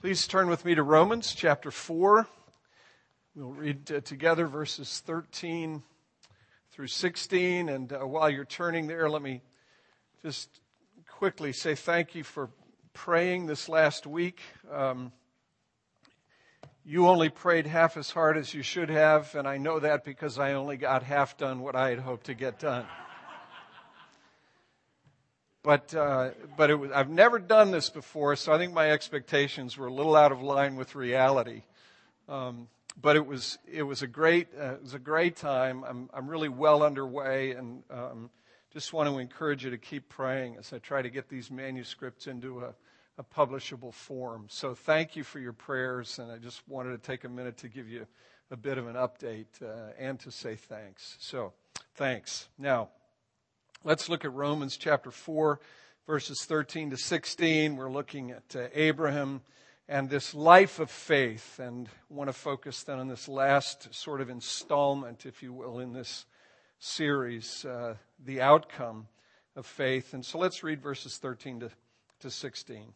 Please turn with me to Romans chapter 4. We'll read uh, together verses 13 through 16. And uh, while you're turning there, let me just quickly say thank you for praying this last week. Um, you only prayed half as hard as you should have, and I know that because I only got half done what I had hoped to get done. But, uh, but was, I've never done this before, so I think my expectations were a little out of line with reality. Um, but it was, it was a great, uh, it was a great time. I'm, I'm really well underway and, um, just want to encourage you to keep praying as I try to get these manuscripts into a, a publishable form. So thank you for your prayers, and I just wanted to take a minute to give you a bit of an update uh, and to say thanks. So thanks. Now, Let's look at Romans chapter 4, verses 13 to 16. We're looking at uh, Abraham and this life of faith, and want to focus then on this last sort of installment, if you will, in this series, uh, the outcome of faith. And so let's read verses 13 to, to 16.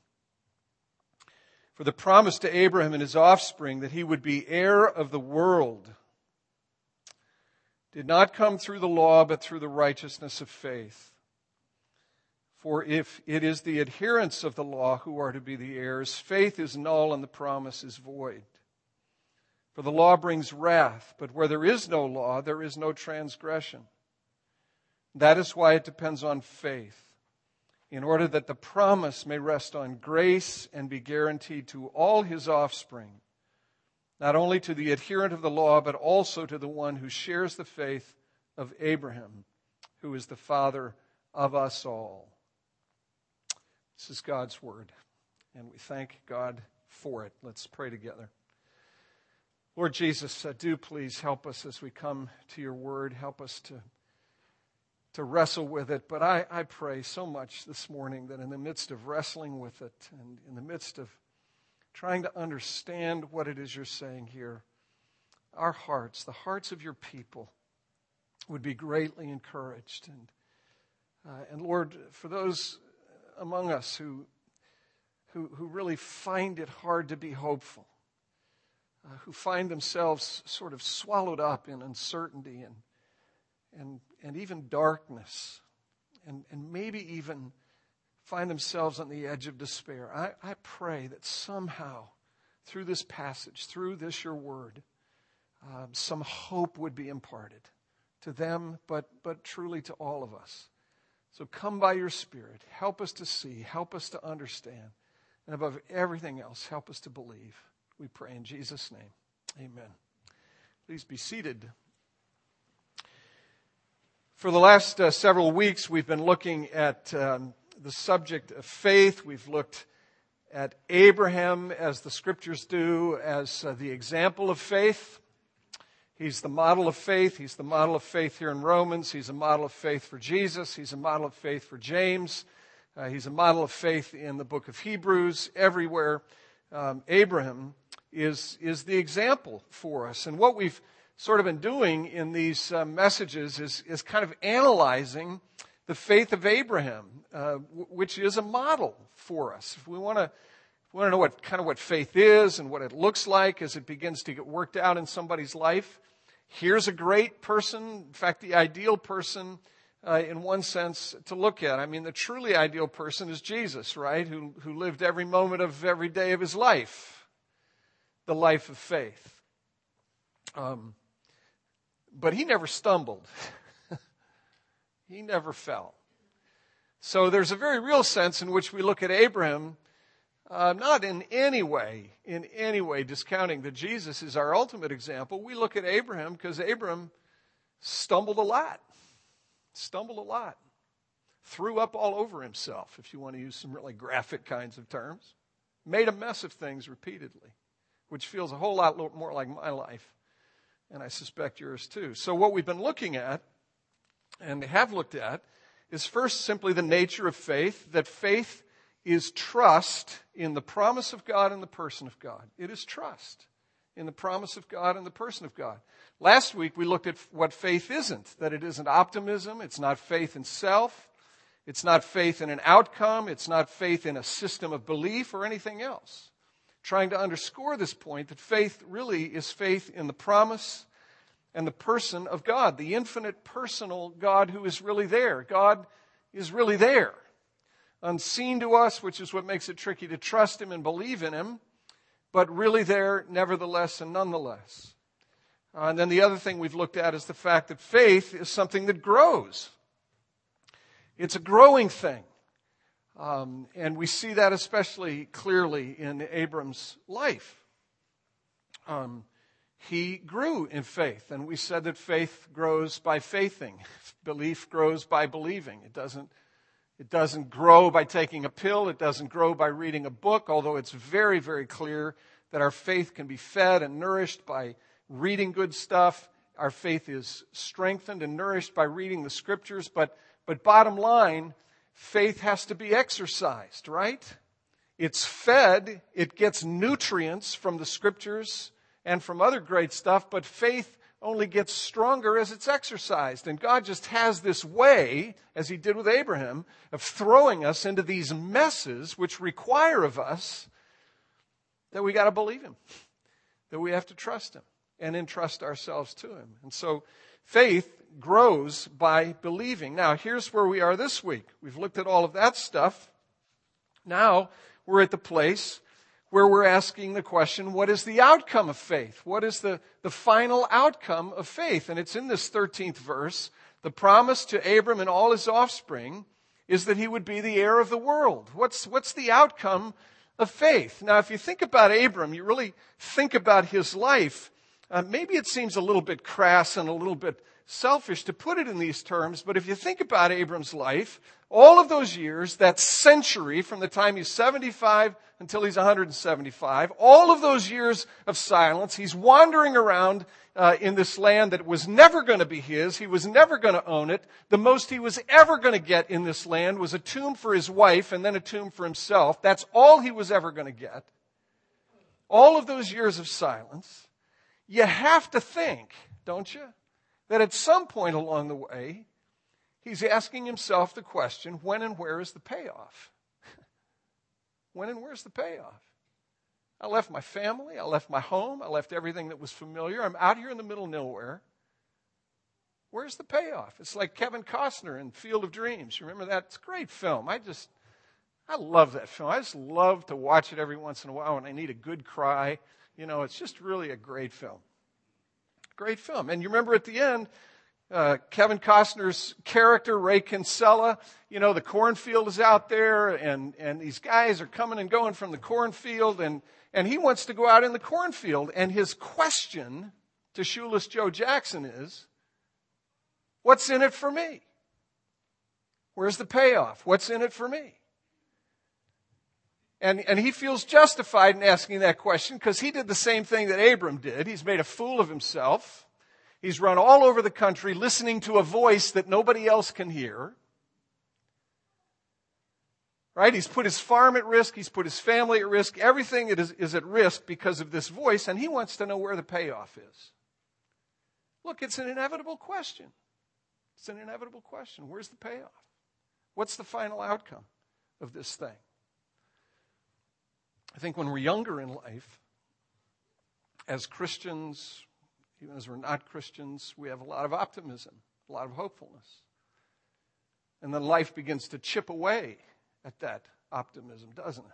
For the promise to Abraham and his offspring that he would be heir of the world did not come through the law, but through the righteousness of faith. For if it is the adherents of the law who are to be the heirs, faith is null and the promise is void. For the law brings wrath, but where there is no law, there is no transgression. That is why it depends on faith, in order that the promise may rest on grace and be guaranteed to all his offspring not only to the adherent of the law, but also to the one who shares the faith of Abraham, who is the father of us all. This is God's word, and we thank God for it. Let's pray together. Lord Jesus, uh, do please help us as we come to your word. Help us to, to wrestle with it. But I, I pray so much this morning that in the midst of wrestling with it and in the midst of trying to understand what it is you're saying here, our hearts, the hearts of your people, would be greatly encouraged. And, uh, and Lord, for those among us who, who, who really find it hard to be hopeful, uh, who find themselves sort of swallowed up in uncertainty and, and, and even darkness, and, and maybe even find themselves on the edge of despair, I, I pray that somehow, through this passage, through this your word, um, some hope would be imparted to them, but, but truly to all of us. So come by your Spirit. Help us to see. Help us to understand. And above everything else, help us to believe. We pray in Jesus' name. Amen. Please be seated. For the last uh, several weeks, we've been looking at um, the subject of faith. We've looked at Abraham, as the scriptures do, as uh, the example of faith. He's the model of faith. He's the model of faith here in Romans. He's a model of faith for Jesus. He's a model of faith for James. Uh, he's a model of faith in the book of Hebrews. Everywhere, um, Abraham is, is the example for us. And what we've sort of been doing in these uh, messages is, is kind of analyzing the faith of Abraham, uh, which is a model for us. If we want to want to know what kind of what faith is and what it looks like as it begins to get worked out in somebody's life. Here's a great person, in fact, the ideal person uh, in one sense to look at. I mean, the truly ideal person is Jesus, right? Who, who lived every moment of every day of his life, the life of faith. Um, but he never stumbled. He never fell. So there's a very real sense in which we look at Abraham, uh, not in any way, in any way discounting that Jesus is our ultimate example. We look at Abraham because Abraham stumbled a lot, stumbled a lot, threw up all over himself, if you want to use some really graphic kinds of terms, made a mess of things repeatedly, which feels a whole lot more like my life, and I suspect yours too. So what we've been looking at and they have looked at is first simply the nature of faith, that faith is trust in the promise of God and the person of God. It is trust in the promise of God and the person of God. Last week we looked at what faith isn't, that it isn't optimism, it's not faith in self, it's not faith in an outcome, it's not faith in a system of belief or anything else. trying to underscore this point that faith really is faith in the promise and the person of God, the infinite personal God who is really there. God is really there, unseen to us, which is what makes it tricky to trust Him and believe in Him, but really there nevertheless and nonetheless. Uh, and then the other thing we've looked at is the fact that faith is something that grows. It's a growing thing. Um, and we see that especially clearly in Abram's life. Um, he grew in faith, and we said that faith grows by faithing. Belief grows by believing. It doesn't, it doesn't grow by taking a pill. It doesn't grow by reading a book, although it's very, very clear that our faith can be fed and nourished by reading good stuff. Our faith is strengthened and nourished by reading the scriptures. But, but bottom line, faith has to be exercised, right? It's fed, it gets nutrients from the scriptures and from other great stuff, but faith only gets stronger as it's exercised. And God just has this way, as He did with Abraham, of throwing us into these messes which require of us that we got to believe Him, that we have to trust Him and entrust ourselves to Him. And so faith grows by believing. Now, here's where we are this week. We've looked at all of that stuff. Now, we're at the place where we're asking the question, what is the outcome of faith? What is the, the final outcome of faith? And it's in this 13th verse. The promise to Abram and all his offspring is that he would be the heir of the world. What's, what's the outcome of faith? Now, if you think about Abram, you really think about his life, uh, maybe it seems a little bit crass and a little bit selfish to put it in these terms, but if you think about Abram's life, all of those years, that century from the time he's 75 until he's 175, all of those years of silence, he's wandering around uh, in this land that was never going to be his. He was never going to own it. The most he was ever going to get in this land was a tomb for his wife and then a tomb for himself. That's all he was ever going to get. All of those years of silence. You have to think, don't you, that at some point along the way, He's asking himself the question when and where is the payoff? when and where's the payoff? I left my family, I left my home, I left everything that was familiar. I'm out here in the middle of nowhere. Where's the payoff? It's like Kevin Costner in Field of Dreams. You remember that? It's a great film. I just, I love that film. I just love to watch it every once in a while when I need a good cry. You know, it's just really a great film. Great film. And you remember at the end, uh, Kevin Costner's character, Ray Kinsella, you know, the cornfield is out there and, and these guys are coming and going from the cornfield and, and he wants to go out in the cornfield. And his question to Shoeless Joe Jackson is, what's in it for me? Where's the payoff? What's in it for me? And, and he feels justified in asking that question because he did the same thing that Abram did. He's made a fool of himself. He's run all over the country listening to a voice that nobody else can hear. Right? He's put his farm at risk. He's put his family at risk. Everything is, is at risk because of this voice, and he wants to know where the payoff is. Look, it's an inevitable question. It's an inevitable question. Where's the payoff? What's the final outcome of this thing? I think when we're younger in life, as Christians, even as we're not Christians, we have a lot of optimism, a lot of hopefulness. And then life begins to chip away at that optimism, doesn't it?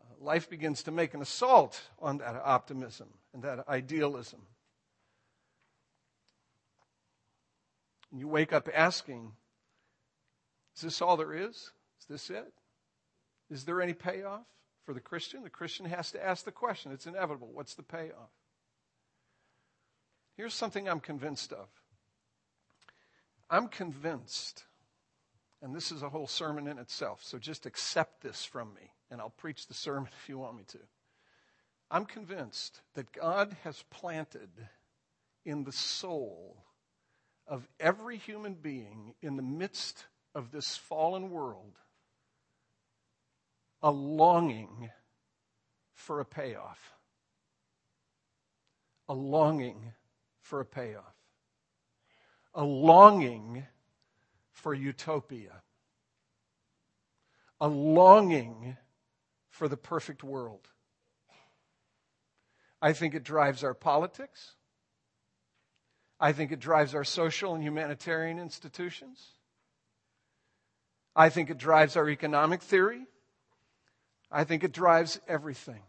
Uh, life begins to make an assault on that optimism and that idealism. And you wake up asking, is this all there is? Is this it? Is there any payoff for the Christian? The Christian has to ask the question. It's inevitable. What's the payoff? Here's something I'm convinced of. I'm convinced, and this is a whole sermon in itself, so just accept this from me, and I'll preach the sermon if you want me to. I'm convinced that God has planted in the soul of every human being in the midst of this fallen world a longing for a payoff, a longing for a payoff, a longing for utopia, a longing for the perfect world. I think it drives our politics. I think it drives our social and humanitarian institutions. I think it drives our economic theory. I think it drives everything.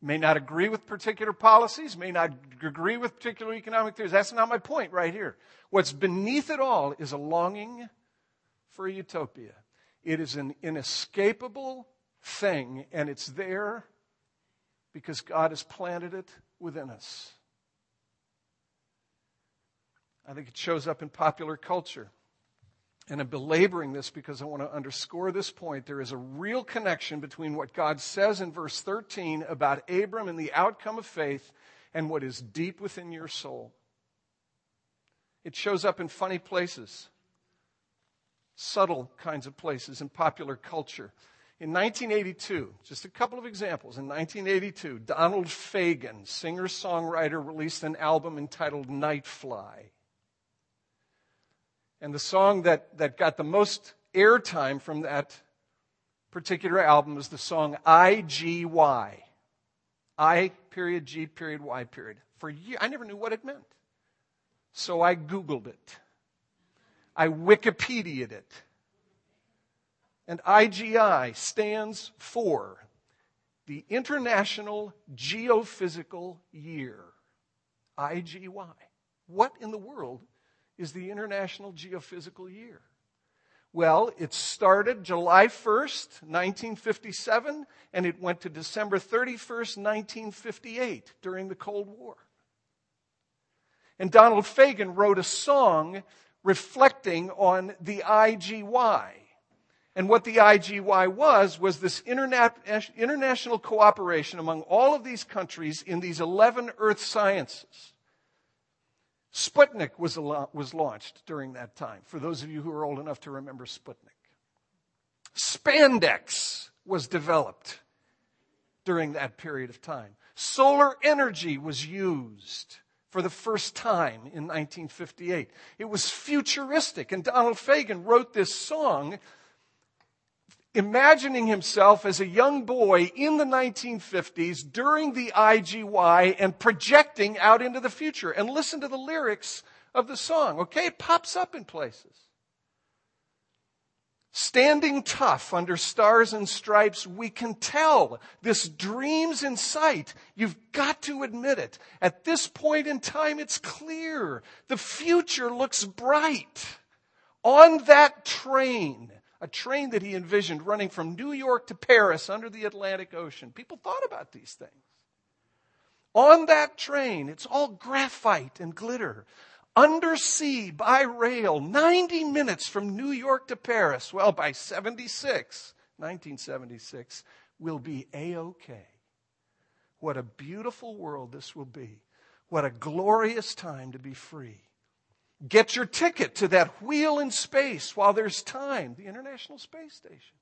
May not agree with particular policies, may not agree with particular economic theories. That's not my point right here. What's beneath it all is a longing for a utopia. It is an inescapable thing, and it's there because God has planted it within us. I think it shows up in popular culture. And I'm belaboring this because I want to underscore this point. There is a real connection between what God says in verse 13 about Abram and the outcome of faith and what is deep within your soul. It shows up in funny places, subtle kinds of places in popular culture. In 1982, just a couple of examples. In 1982, Donald Fagen, singer songwriter, released an album entitled Nightfly. And the song that, that got the most airtime from that particular album is the song IGY. I period G period Y period. For years, I never knew what it meant. So I Googled it. I Wikipedia'd it. And IGY stands for the International Geophysical Year. IGY. What in the world is the International Geophysical Year? Well, it started July 1st, 1957, and it went to December 31st, 1958, during the Cold War. And Donald Fagen wrote a song reflecting on the IGY. And what the IGY was, was this interna- international cooperation among all of these countries in these 11 earth sciences. Sputnik was, was launched during that time, for those of you who are old enough to remember Sputnik. Spandex was developed during that period of time. Solar energy was used for the first time in 1958. It was futuristic, and Donald Fagen wrote this song imagining himself as a young boy in the 1950s during the IGY and projecting out into the future. And listen to the lyrics of the song, okay? It pops up in places. Standing tough under stars and stripes, we can tell this dream's in sight. You've got to admit it. At this point in time, it's clear. The future looks bright. On that train, a train that he envisioned running from New York to Paris under the Atlantic Ocean. People thought about these things. On that train, it's all graphite and glitter. Undersea by rail, 90 minutes from New York to Paris. Well, by 76, 1976, we'll be A-OK. What a beautiful world this will be. What a glorious time to be free. Get your ticket to that wheel in space while there's time, the International Space Station.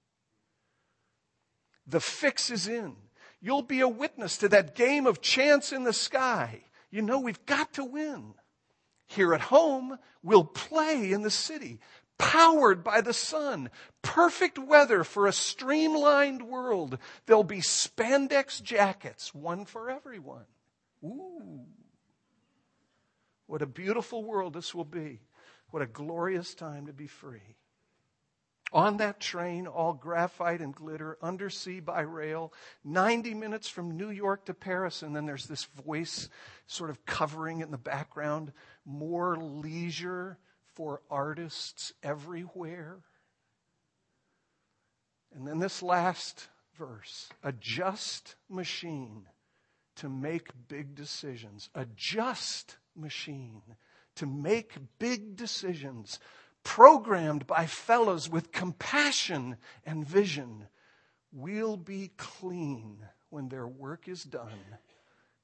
The fix is in. You'll be a witness to that game of chance in the sky. You know, we've got to win. Here at home, we'll play in the city, powered by the sun. Perfect weather for a streamlined world. There'll be spandex jackets, one for everyone. Ooh. What a beautiful world this will be. What a glorious time to be free. On that train, all graphite and glitter, undersea by rail, 90 minutes from New York to Paris, and then there's this voice sort of covering in the background more leisure for artists everywhere. And then this last verse a just machine to make big decisions. A just machine to make big decisions, programmed by fellows with compassion and vision, We'll be clean when their work is done.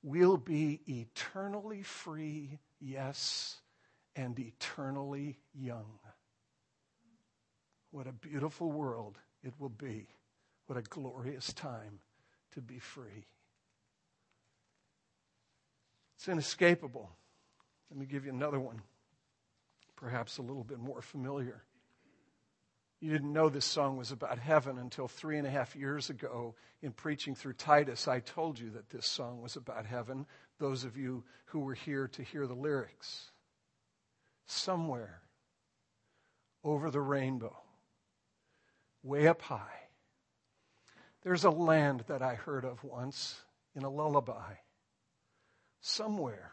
We'll be eternally free, yes, and eternally young. What a beautiful world it will be. What a glorious time to be free. It's inescapable. Let me give you another one, perhaps a little bit more familiar. You didn't know this song was about heaven until three and a half years ago in preaching through Titus. I told you that this song was about heaven, those of you who were here to hear the lyrics. Somewhere over the rainbow, way up high, there's a land that I heard of once in a lullaby. Somewhere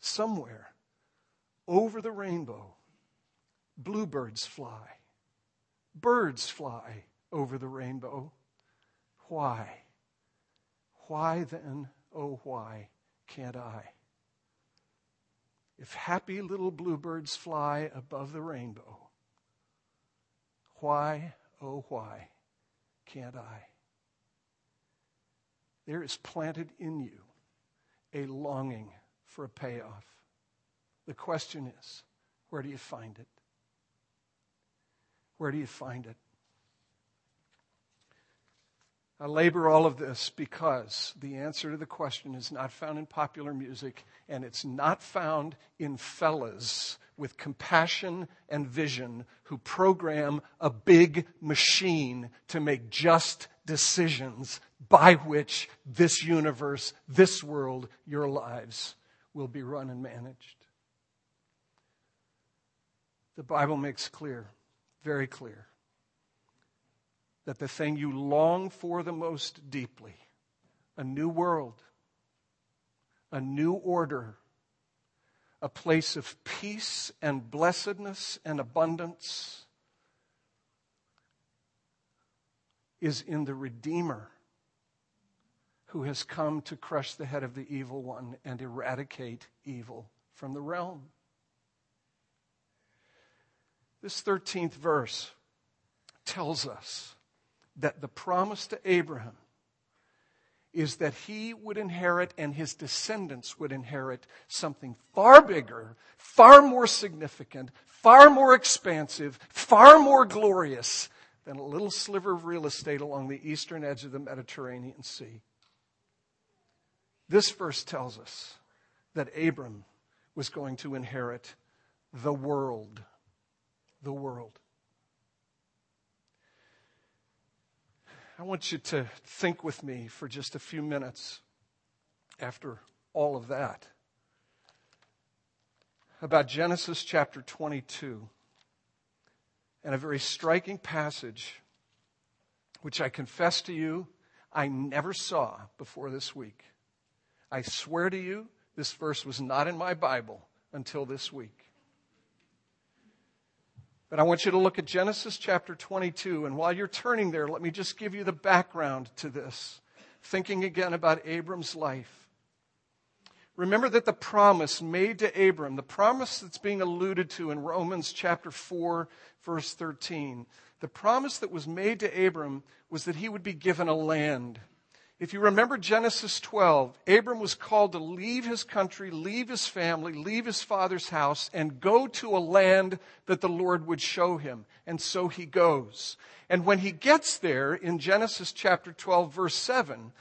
Somewhere over the rainbow Bluebirds fly. Birds fly over the rainbow. Why? Why then, oh, why can't I? If happy little bluebirds fly above the rainbow, why, oh, why can't I? There is planted in you a longing for a payoff. The question is, where do you find it? Where do you find it? I labor all of this because the answer to the question is not found in popular music and it's not found in fellas with compassion and vision who program a big machine to make just decisions by which this universe, this world, your lives will be run and managed. The Bible makes clear very clear that the thing you long for the most deeply, a new world, a new order, a place of peace and blessedness and abundance, is in the Redeemer who has come to crush the head of the evil one and eradicate evil from the realm. This 13th verse tells us that the promise to Abraham is that he would inherit and his descendants would inherit something far bigger, far more significant, far more expansive, far more glorious than a little sliver of real estate along the eastern edge of the Mediterranean Sea. This verse tells us that Abram was going to inherit the world the world. I want you to think with me for just a few minutes after all of that about Genesis chapter 22 and a very striking passage which I confess to you I never saw before this week. I swear to you, this verse was not in my Bible until this week. But I want you to look at Genesis chapter 22. And while you're turning there, let me just give you the background to this, thinking again about Abram's life. Remember that the promise made to Abram, the promise that's being alluded to in Romans chapter 4, verse 13, the promise that was made to Abram was that he would be given a land. If you remember Genesis 12, Abram was called to leave his country, leave his family, leave his father's house, and go to a land that the Lord would show him. And so he goes. And when he gets there in Genesis chapter 12, verse 7,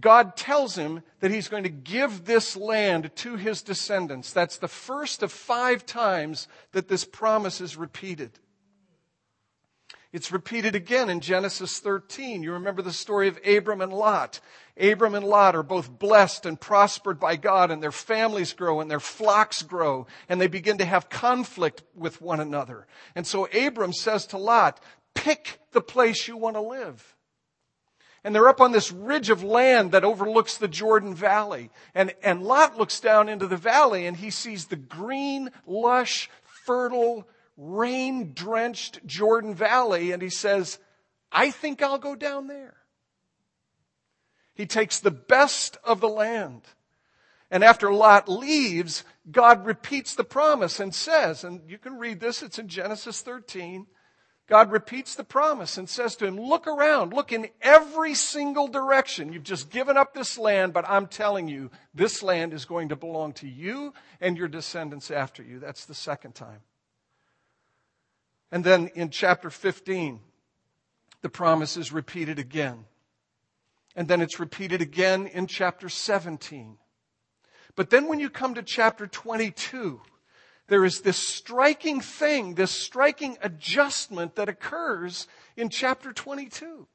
God tells him that he's going to give this land to his descendants. That's the first of five times that this promise is repeated. It's repeated again in Genesis 13. You remember the story of Abram and Lot. Abram and Lot are both blessed and prospered by God and their families grow and their flocks grow and they begin to have conflict with one another. And so Abram says to Lot, pick the place you want to live. And they're up on this ridge of land that overlooks the Jordan Valley. And, and Lot looks down into the valley and he sees the green, lush, fertile, rain drenched Jordan Valley and he says, I think I'll go down there. He takes the best of the land. And after Lot leaves, God repeats the promise and says, and you can read this, it's in Genesis 13. God repeats the promise and says to him, look around, look in every single direction. You've just given up this land, but I'm telling you, this land is going to belong to you and your descendants after you. That's the second time. And then in chapter 15, the promise is repeated again. And then it's repeated again in chapter 17. But then when you come to chapter 22, there is this striking thing, this striking adjustment that occurs in chapter 22.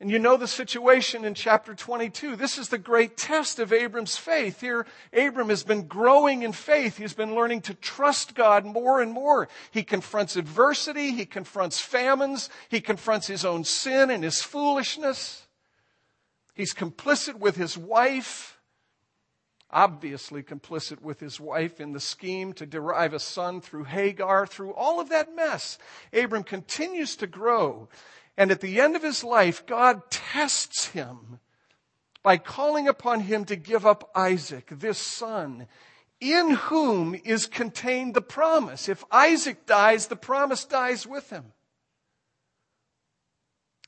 And you know the situation in chapter 22. This is the great test of Abram's faith. Here, Abram has been growing in faith. He's been learning to trust God more and more. He confronts adversity. He confronts famines. He confronts his own sin and his foolishness. He's complicit with his wife obviously complicit with his wife in the scheme to derive a son through Hagar, through all of that mess. Abram continues to grow. And at the end of his life, God tests him by calling upon him to give up Isaac, this son, in whom is contained the promise. If Isaac dies, the promise dies with him.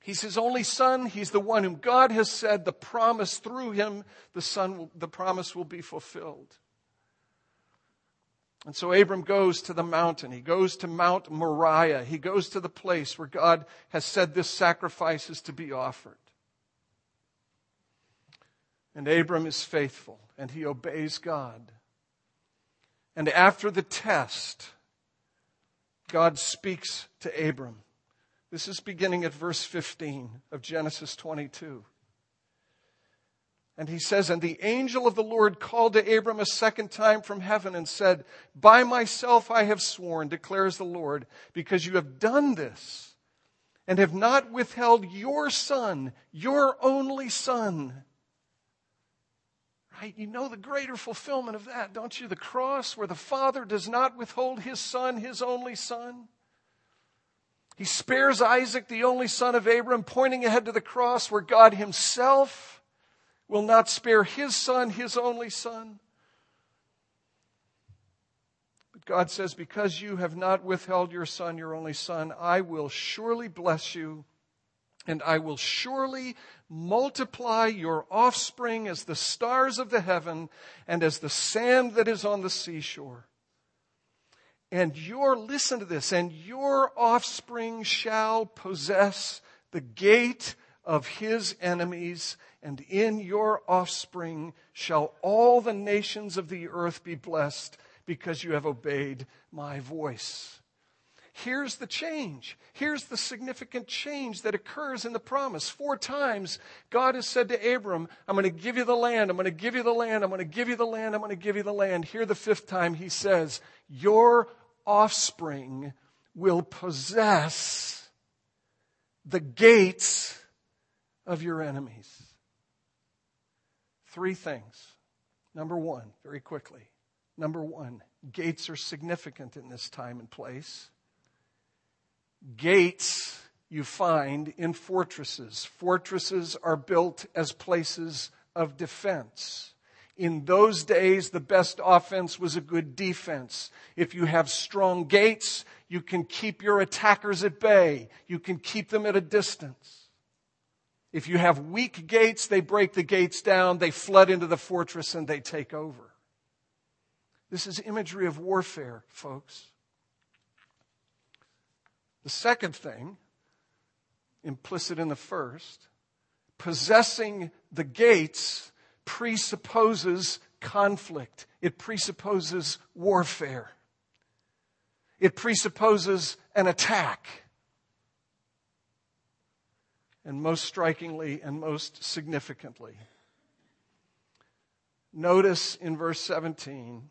He's his only son. He's the one whom God has said the promise through him, the son, will, the promise will be fulfilled. And so Abram goes to the mountain. He goes to Mount Moriah. He goes to the place where God has said this sacrifice is to be offered. And Abram is faithful and he obeys God. And after the test, God speaks to Abram. This is beginning at verse 15 of Genesis 22. And he says, And the angel of the Lord called to Abram a second time from heaven and said, By myself I have sworn, declares the Lord, because you have done this and have not withheld your son, your only son. Right? You know the greater fulfillment of that, don't you? The cross where the Father does not withhold his son, his only son. He spares Isaac, the only son of Abram, pointing ahead to the cross where God himself will not spare his son, his only son. But God says, Because you have not withheld your son, your only son, I will surely bless you, and I will surely multiply your offspring as the stars of the heaven and as the sand that is on the seashore. And your, listen to this, and your offspring shall possess the gate of his enemies, and in your offspring shall all the nations of the earth be blessed because you have obeyed my voice. Here's the change. Here's the significant change that occurs in the promise. Four times, God has said to Abram, I'm going to give you the land. I'm going to give you the land. I'm going to give you the land. I'm going to give you the land. Here, the fifth time, he says, Your offspring will possess the gates of your enemies. Three things. Number one, very quickly. Number one, gates are significant in this time and place. Gates you find in fortresses. Fortresses are built as places of defense. In those days, the best offense was a good defense. If you have strong gates, you can keep your attackers at bay. You can keep them at a distance. If you have weak gates, they break the gates down, they flood into the fortress, and they take over. This is imagery of warfare, folks. The second thing, implicit in the first, possessing the gates presupposes conflict. It presupposes warfare. It presupposes an attack. And most strikingly and most significantly, notice in verse 17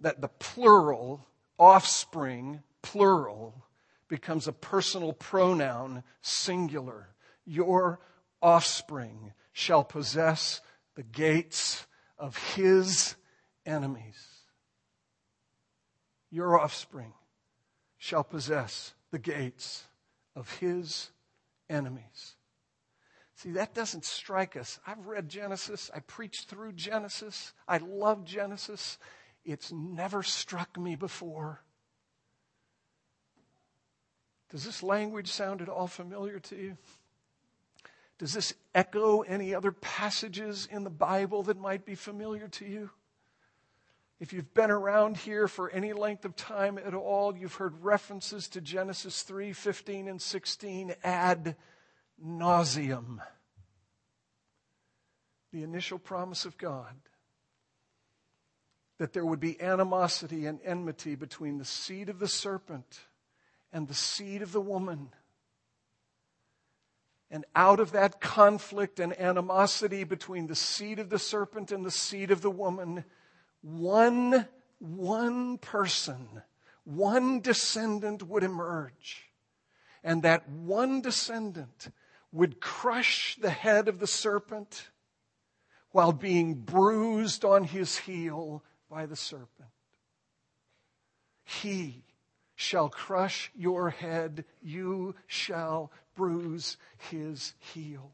that the plural, offspring, plural, becomes a personal pronoun, singular. Your offspring shall possess the gates of his enemies. Your offspring shall possess the gates of his enemies. See, that doesn't strike us. I've read Genesis. I preached through Genesis. I love Genesis. It's never struck me before Does this language sound at all familiar to you? Does this echo any other passages in the Bible that might be familiar to you? If you've been around here for any length of time at all, you've heard references to Genesis 3 15 and 16 ad nauseum. The initial promise of God that there would be animosity and enmity between the seed of the serpent and the seed of the woman. And out of that conflict and animosity between the seed of the serpent and the seed of the woman, one, one person, one descendant would emerge. And that one descendant would crush the head of the serpent while being bruised on his heel by the serpent. He shall crush your head, you shall bruise his heel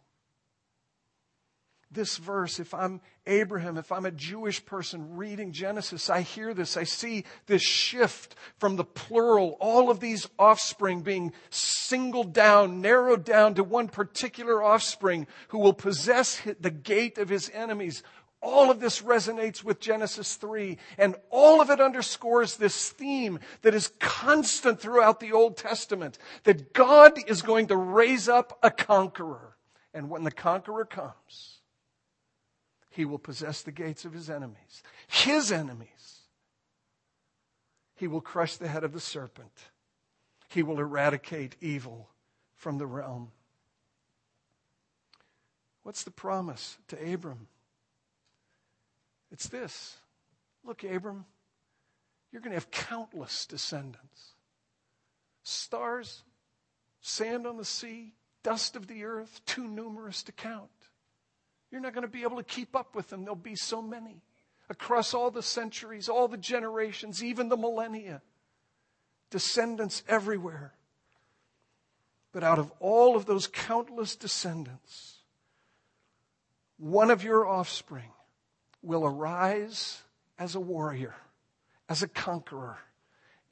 this verse, if I'm Abraham, if I'm a Jewish person reading Genesis, I hear this. I see this shift from the plural, all of these offspring being singled down, narrowed down to one particular offspring who will possess the gate of his enemies. All of this resonates with Genesis 3, and all of it underscores this theme that is constant throughout the Old Testament that God is going to raise up a conqueror. And when the conqueror comes, he will possess the gates of his enemies. His enemies. He will crush the head of the serpent. He will eradicate evil from the realm. What's the promise to Abram? It's this Look, Abram, you're going to have countless descendants stars, sand on the sea, dust of the earth, too numerous to count. You're not going to be able to keep up with them. There'll be so many across all the centuries, all the generations, even the millennia. Descendants everywhere. But out of all of those countless descendants, one of your offspring will arise as a warrior, as a conqueror,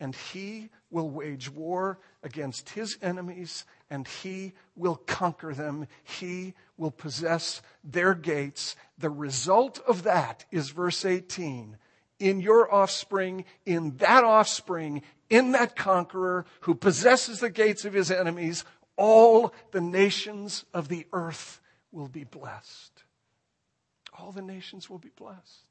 and he will wage war against his enemies and he will conquer them. He will possess their gates. The result of that is verse 18. In your offspring, in that offspring, in that conqueror who possesses the gates of his enemies, all the nations of the earth will be blessed. All the nations will be blessed.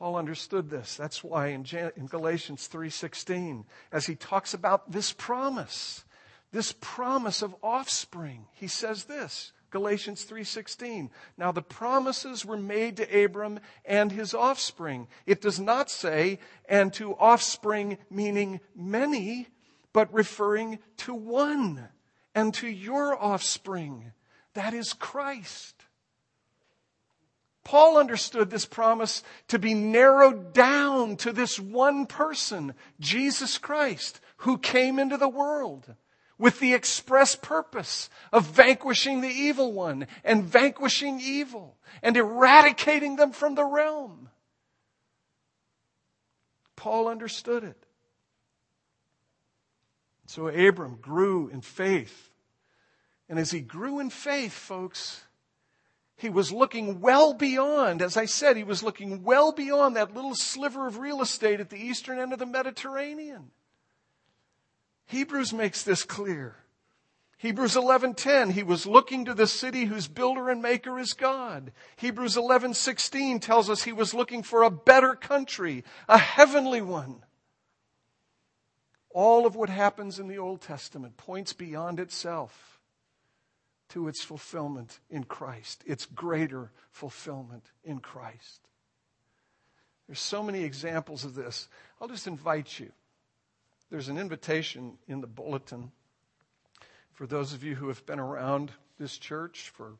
Paul understood this. That's why in, in Galatians 3:16 as he talks about this promise, this promise of offspring, he says this, Galatians 3:16. Now the promises were made to Abram and his offspring. It does not say and to offspring meaning many, but referring to one and to your offspring. That is Christ. Paul understood this promise to be narrowed down to this one person, Jesus Christ, who came into the world with the express purpose of vanquishing the evil one and vanquishing evil and eradicating them from the realm. Paul understood it. So Abram grew in faith. And as he grew in faith, folks, he was looking well beyond, as I said, he was looking well beyond that little sliver of real estate at the eastern end of the Mediterranean. Hebrews makes this clear. Hebrews 11:10 he was looking to the city whose builder and maker is God. Hebrews 11:16 tells us he was looking for a better country, a heavenly one. All of what happens in the Old Testament points beyond itself to its fulfillment in Christ, its greater fulfillment in Christ. There's so many examples of this. I'll just invite you. There's an invitation in the bulletin for those of you who have been around this church for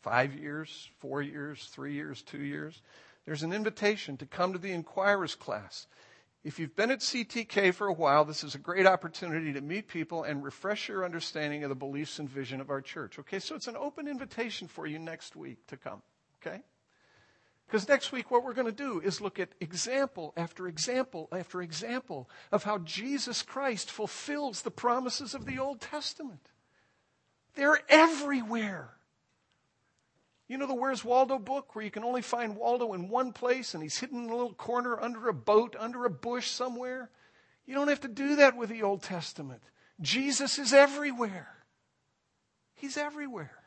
five years, four years, three years, two years. There's an invitation to come to the Inquirers class. If you've been at CTK for a while, this is a great opportunity to meet people and refresh your understanding of the beliefs and vision of our church. Okay, so it's an open invitation for you next week to come. Okay? Because next week, what we're going to do is look at example after example after example of how Jesus Christ fulfills the promises of the Old Testament. They're everywhere. You know the Where's Waldo book where you can only find Waldo in one place and he's hidden in a little corner under a boat, under a bush somewhere? You don't have to do that with the Old Testament. Jesus is everywhere. He's everywhere.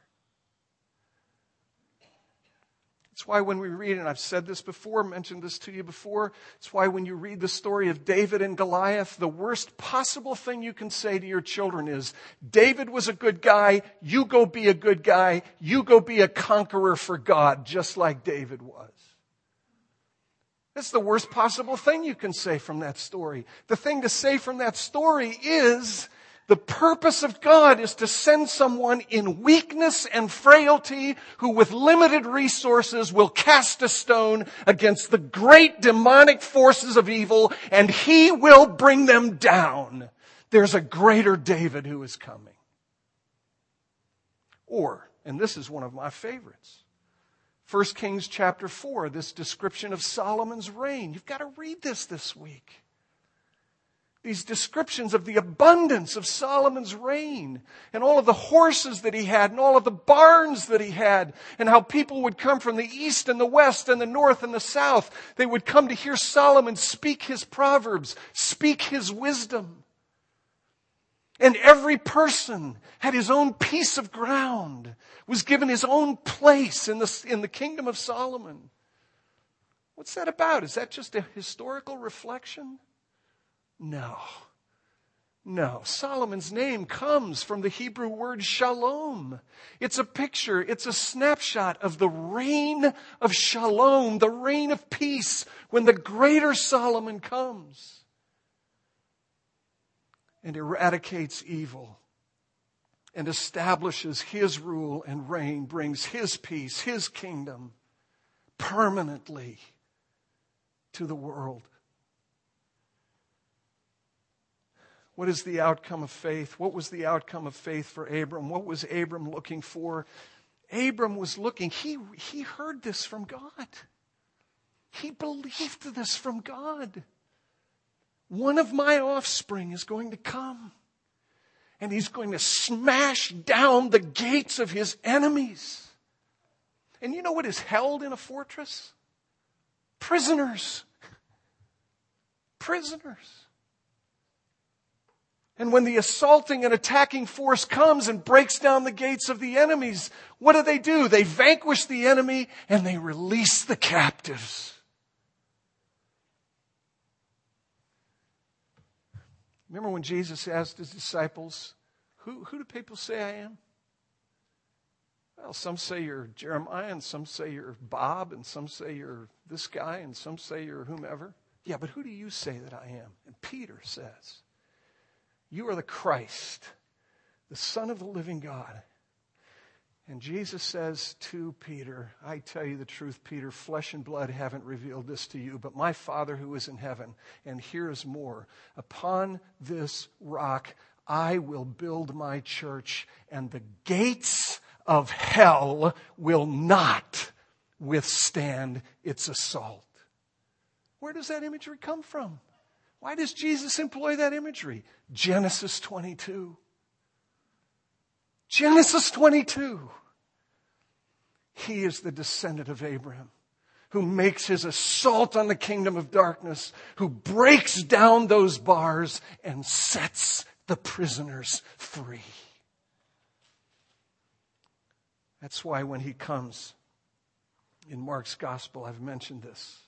It's why when we read, and I've said this before, mentioned this to you before, it's why when you read the story of David and Goliath, the worst possible thing you can say to your children is, David was a good guy, you go be a good guy, you go be a conqueror for God, just like David was. That's the worst possible thing you can say from that story. The thing to say from that story is, the purpose of God is to send someone in weakness and frailty who with limited resources will cast a stone against the great demonic forces of evil and he will bring them down. There's a greater David who is coming. Or, and this is one of my favorites, 1 Kings chapter 4, this description of Solomon's reign. You've got to read this this week these descriptions of the abundance of Solomon's reign and all of the horses that he had and all of the barns that he had and how people would come from the east and the west and the north and the south. They would come to hear Solomon speak his proverbs, speak his wisdom. And every person had his own piece of ground, was given his own place in the, in the kingdom of Solomon. What's that about? Is that just a historical reflection? No. No. Solomon's name comes from the Hebrew word shalom. It's a picture, it's a snapshot of the reign of shalom, the reign of peace, when the greater Solomon comes and eradicates evil and establishes his rule and reign, brings his peace, his kingdom permanently to the world. What is the outcome of faith? What was the outcome of faith for Abram? What was Abram looking for? Abram was looking, he, he heard this from God. He believed this from God. One of my offspring is going to come, and he's going to smash down the gates of his enemies. And you know what is held in a fortress? Prisoners. Prisoners. And when the assaulting and attacking force comes and breaks down the gates of the enemies, what do they do? They vanquish the enemy and they release the captives. Remember when Jesus asked his disciples, Who, who do people say I am? Well, some say you're Jeremiah, and some say you're Bob, and some say you're this guy, and some say you're whomever. Yeah, but who do you say that I am? And Peter says, you are the Christ, the Son of the living God. And Jesus says to Peter, I tell you the truth, Peter, flesh and blood haven't revealed this to you, but my Father who is in heaven. And here is more. Upon this rock I will build my church, and the gates of hell will not withstand its assault. Where does that imagery come from? Why does Jesus employ that imagery? Genesis 22. Genesis 22. He is the descendant of Abraham who makes his assault on the kingdom of darkness, who breaks down those bars and sets the prisoners free. That's why when he comes in Mark's gospel, I've mentioned this.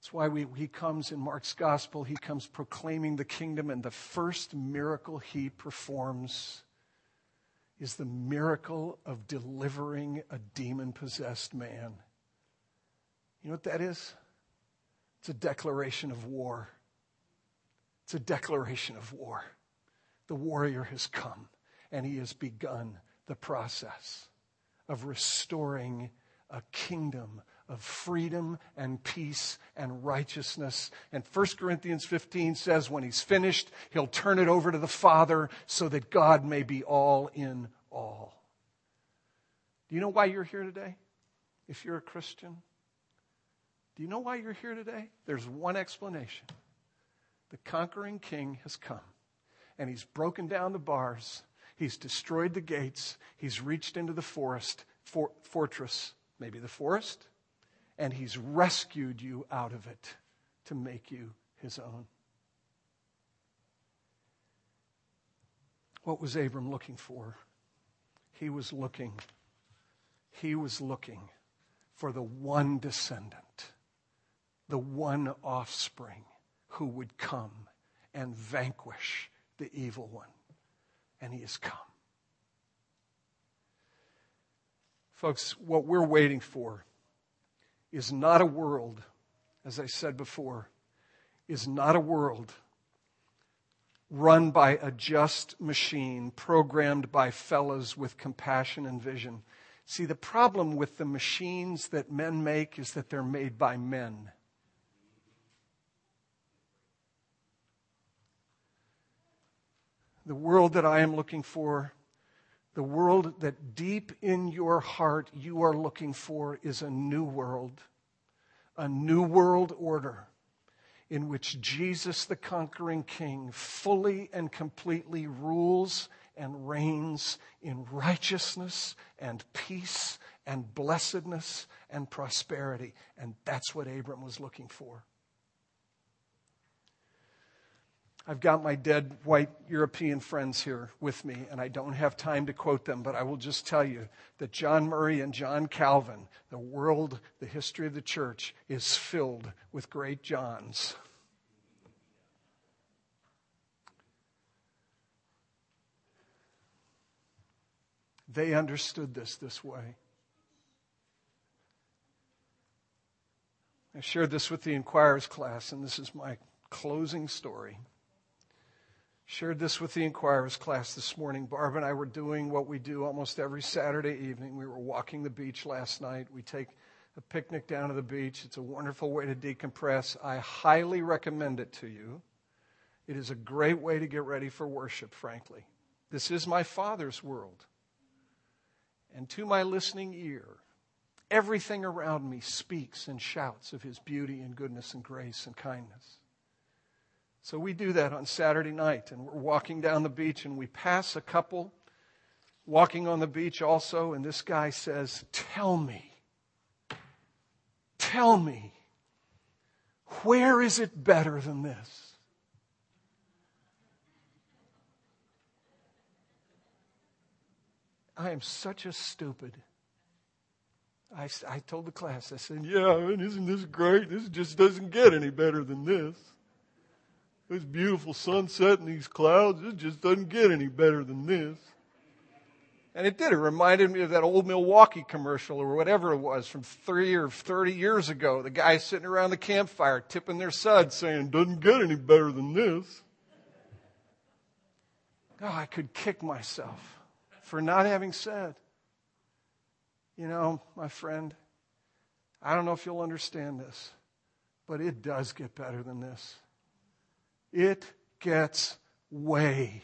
That's why we, he comes in Mark's gospel, he comes proclaiming the kingdom, and the first miracle he performs is the miracle of delivering a demon possessed man. You know what that is? It's a declaration of war. It's a declaration of war. The warrior has come, and he has begun the process of restoring a kingdom of freedom and peace and righteousness. And 1 Corinthians 15 says when he's finished, he'll turn it over to the Father so that God may be all in all. Do you know why you're here today? If you're a Christian, Do you know why you're here today? There's one explanation. The conquering king has come, and he's broken down the bars, he's destroyed the gates, he's reached into the forest, for, fortress, maybe the forest, and he's rescued you out of it to make you his own. What was Abram looking for? He was looking, he was looking for the one descendant, the one offspring who would come and vanquish the evil one. And he has come. Folks, what we're waiting for is not a world, as I said before, is not a world run by a just machine, programmed by fellows with compassion and vision. See, the problem with the machines that men make is that they're made by men. The world that I am looking for, the world that deep in your heart you are looking for, is a new world, a new world order in which Jesus, the conquering king, fully and completely rules and reigns in righteousness and peace and blessedness and prosperity. And that's what Abram was looking for. I've got my dead white European friends here with me, and I don't have time to quote them, but I will just tell you that John Murray and John Calvin, the world, the history of the church, is filled with great Johns. They understood this this way. I shared this with the Inquirers class, and this is my closing story. Shared this with the Inquirers class this morning. Barb and I were doing what we do almost every Saturday evening. We were walking the beach last night. We take a picnic down to the beach. It's a wonderful way to decompress. I highly recommend it to you. It is a great way to get ready for worship, frankly. This is my Father's world. And to my listening ear, everything around me speaks and shouts of His beauty and goodness and grace and kindness. So we do that on Saturday night, and we're walking down the beach, and we pass a couple walking on the beach also, and this guy says, Tell me, tell me, where is it better than this? I am such a stupid. I, I told the class, I said, Yeah, isn't this great? This just doesn't get any better than this this beautiful sunset and these clouds, it just doesn't get any better than this. And it did. It reminded me of that old Milwaukee commercial or whatever it was from three or 30 years ago. The guys sitting around the campfire tipping their suds saying, doesn't get any better than this. Oh, I could kick myself for not having said, you know, my friend, I don't know if you'll understand this, but it does get better than this. It gets way,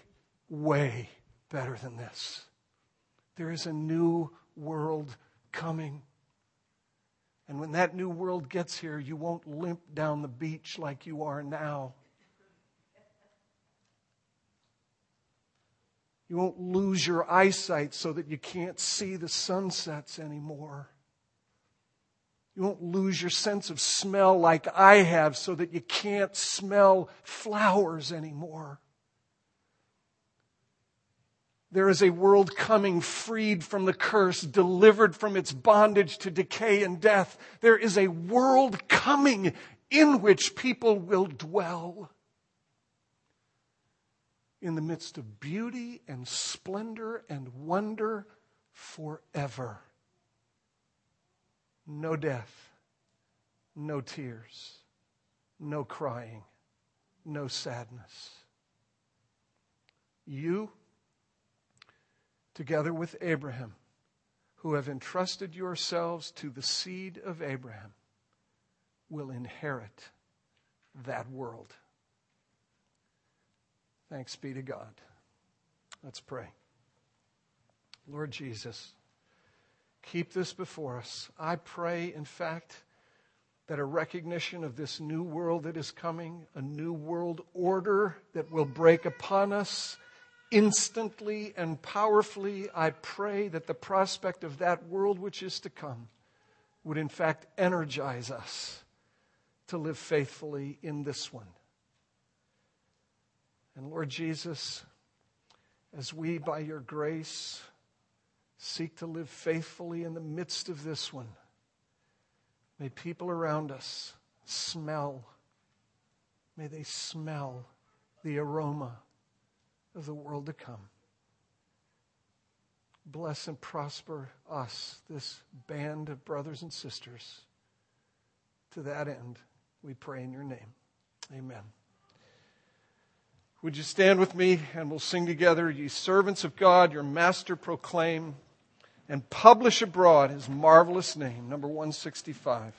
way better than this. There is a new world coming. And when that new world gets here, you won't limp down the beach like you are now. You won't lose your eyesight so that you can't see the sunsets anymore. You won't lose your sense of smell like I have so that you can't smell flowers anymore. There is a world coming freed from the curse, delivered from its bondage to decay and death. There is a world coming in which people will dwell in the midst of beauty and splendor and wonder forever no death, no tears, no crying, no sadness. You, together with Abraham, who have entrusted yourselves to the seed of Abraham, will inherit that world. Thanks be to God. Let's pray. Lord Jesus, keep this before us. I pray, in fact, that a recognition of this new world that is coming, a new world order that will break upon us instantly and powerfully, I pray that the prospect of that world which is to come would in fact energize us to live faithfully in this one. And Lord Jesus, as we, by your grace, seek to live faithfully in the midst of this one, may people around us smell, may they smell the aroma of the world to come. Bless and prosper us, this band of brothers and sisters. To that end, we pray in your name. Amen. Would you stand with me and we'll sing together, Ye servants of God, your master proclaim and publish abroad his marvelous name, number 165.